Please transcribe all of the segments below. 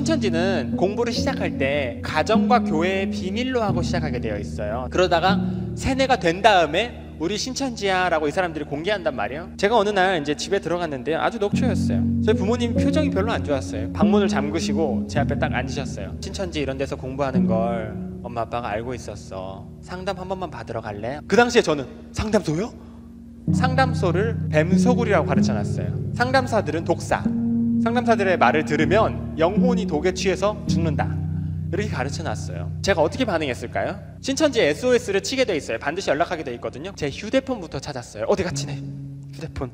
신천지는 공부를 시작할 때 가정과 교회의 비밀로 하고 시작하게 되어 있어요. 그러다가 세뇌가 된 다음에 우리 신천지야라고 이 사람들이 공개한단 말이에요. 제가 어느 날 이제 집에 들어갔는데 아주 녹초였어요. 저희 부모님 표정이 별로 안 좋았어요. 방문을 잠그시고 제 앞에 딱 앉으셨어요. 신천지 이런 데서 공부하는 걸 엄마 아빠가 알고 있었어. 상담 한 번만 받으러 갈래? 그 당시에 저는 상담소요? 상담소를 뱀소굴이라고 가르쳐 놨어요. 상담사들은 독사. 상담사들의 말을 들으면 영혼이 독에 취해서 죽는다. 이렇게 가르쳐 놨어요. 제가 어떻게 반응했을까요? 신천지 SOS를 치게 돼 있어요. 반드시 연락하게 돼 있거든요. 제 휴대폰부터 찾았어요. 어디 갔지 네 휴대폰.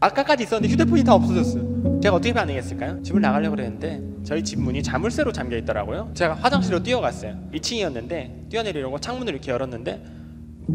아까까지 있었는데 휴대폰이 다 없어졌어요. 제가 어떻게 반응했을까요? 집을 나가려고 그랬는데 저희 집 문이 자물쇠로 잠겨 있더라고요. 제가 화장실로 뛰어갔어요. 2층이었는데 뛰어내리려고 창문을 이렇게 열었는데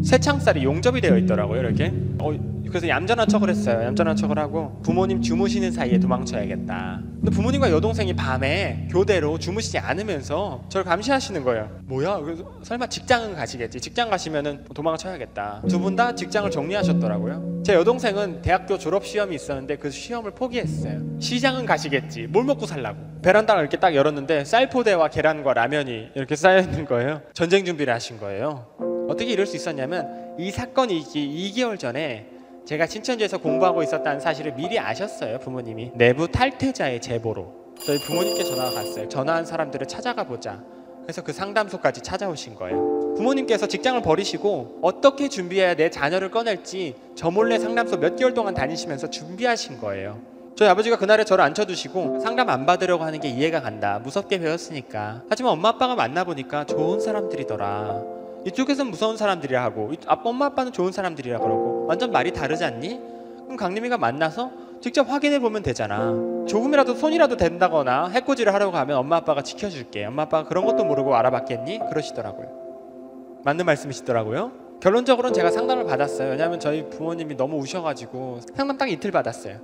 새 창살이 용접이 되어 있더라고요. 이렇게. 어, 그래서 얌전한 척을 했어요. 얌전한 척을 하고 부모님 주무시는 사이에 도망쳐야겠다. 근데 부모님과 여동생이 밤에 교대로 주무시지 않으면서 저를 감시하시는 거예요. 뭐야? 설마 직장은 가시겠지. 직장 가시면은 도망쳐야겠다. 두 분 다 직장을 정리하셨더라고요. 제 여동생은 대학교 졸업 시험이 있었는데 그 시험을 포기했어요. 시장은 가시겠지. 뭘 먹고 살라고. 베란다를 이렇게 딱 열었는데 쌀포대와 계란과 라면이 이렇게 쌓여 있는 거예요. 전쟁 준비를 하신 거예요. 어떻게 이럴 수 있었냐면 이 사건이 있기 2개월 전에 제가 신천지에서 공부하고 있었다는 사실을 미리 아셨어요 부모님이. 내부 탈퇴자의 제보로. 저희 부모님께 전화가 갔어요. 전화한 사람들을 찾아가 보자. 그래서 그 상담소까지 찾아오신 거예요. 부모님께서 직장을 버리시고 어떻게 준비해야 내 자녀를 꺼낼지 저 몰래 상담소 몇 개월 동안 다니시면서 준비하신 거예요. 저희 아버지가 그날에 저를 앉혀두시고 상담 안 받으려고 하는 게 이해가 간다. 무섭게 배웠으니까. 하지만 엄마 아빠가 만나보니까 좋은 사람들이더라. 이쪽에선 무서운 사람들이라 하고 아빠 엄마 아빠는 좋은 사람들이라 그러고 완전 말이 다르지 않니? 그럼 강림이가 만나서 직접 확인해 보면 되잖아. 조금이라도 손이라도 된다거나 해코지를 하려고 하면 엄마 아빠가 지켜줄게. 엄마 아빠가 그런 것도 모르고 알아봤겠니? 그러시더라고요. 맞는 말씀이시더라고요. 결론적으로는 제가 상담을 받았어요. 왜냐하면 저희 부모님이 너무 우셔가지고 상담 딱 이틀 받았어요.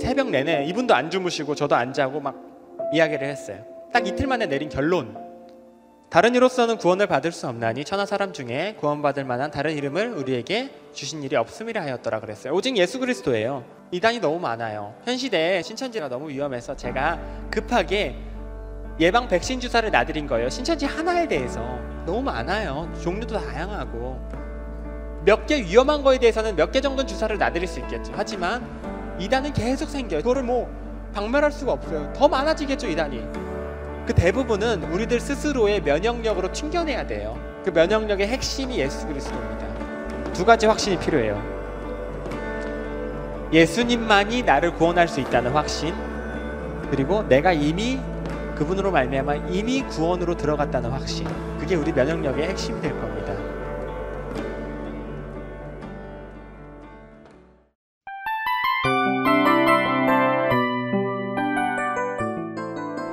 새벽 내내 이분도 안 주무시고 저도 안 자고 막 이야기를 했어요. 딱 이틀 만에 내린 결론. 다른 이로서는 구원을 받을 수 없나니 천하 사람 중에 구원받을 만한 다른 이름을 우리에게 주신 일이 없음이라 하였더라 그랬어요. 오직 예수 그리스도예요. 이단이 너무 많아요. 현 시대에 신천지가 너무 위험해서 제가 급하게 예방 백신 주사를 놔드린 거예요. 신천지 하나에 대해서 너무 많아요. 종류도 다양하고 몇 개 위험한 거에 대해서는 몇 개 정도 주사를 놔드릴 수 있겠죠. 하지만 이단은 계속 생겨요. 그거를 뭐 박멸할 수가 없어요. 더 많아지겠죠 이단이. 그 대부분은 우리들 스스로의 면역력으로 튕겨내야 돼요. 그 면역력의 핵심이 예수 그리스도입니다. 두 가지 확신이 필요해요. 예수님만이 나를 구원할 수 있다는 확신, 그리고 내가 이미 그분으로 말미암아 이미 구원으로 들어갔다는 확신. 그게 우리 면역력의 핵심이 될 겁니다.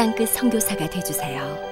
땅끝 성교사가 되주세요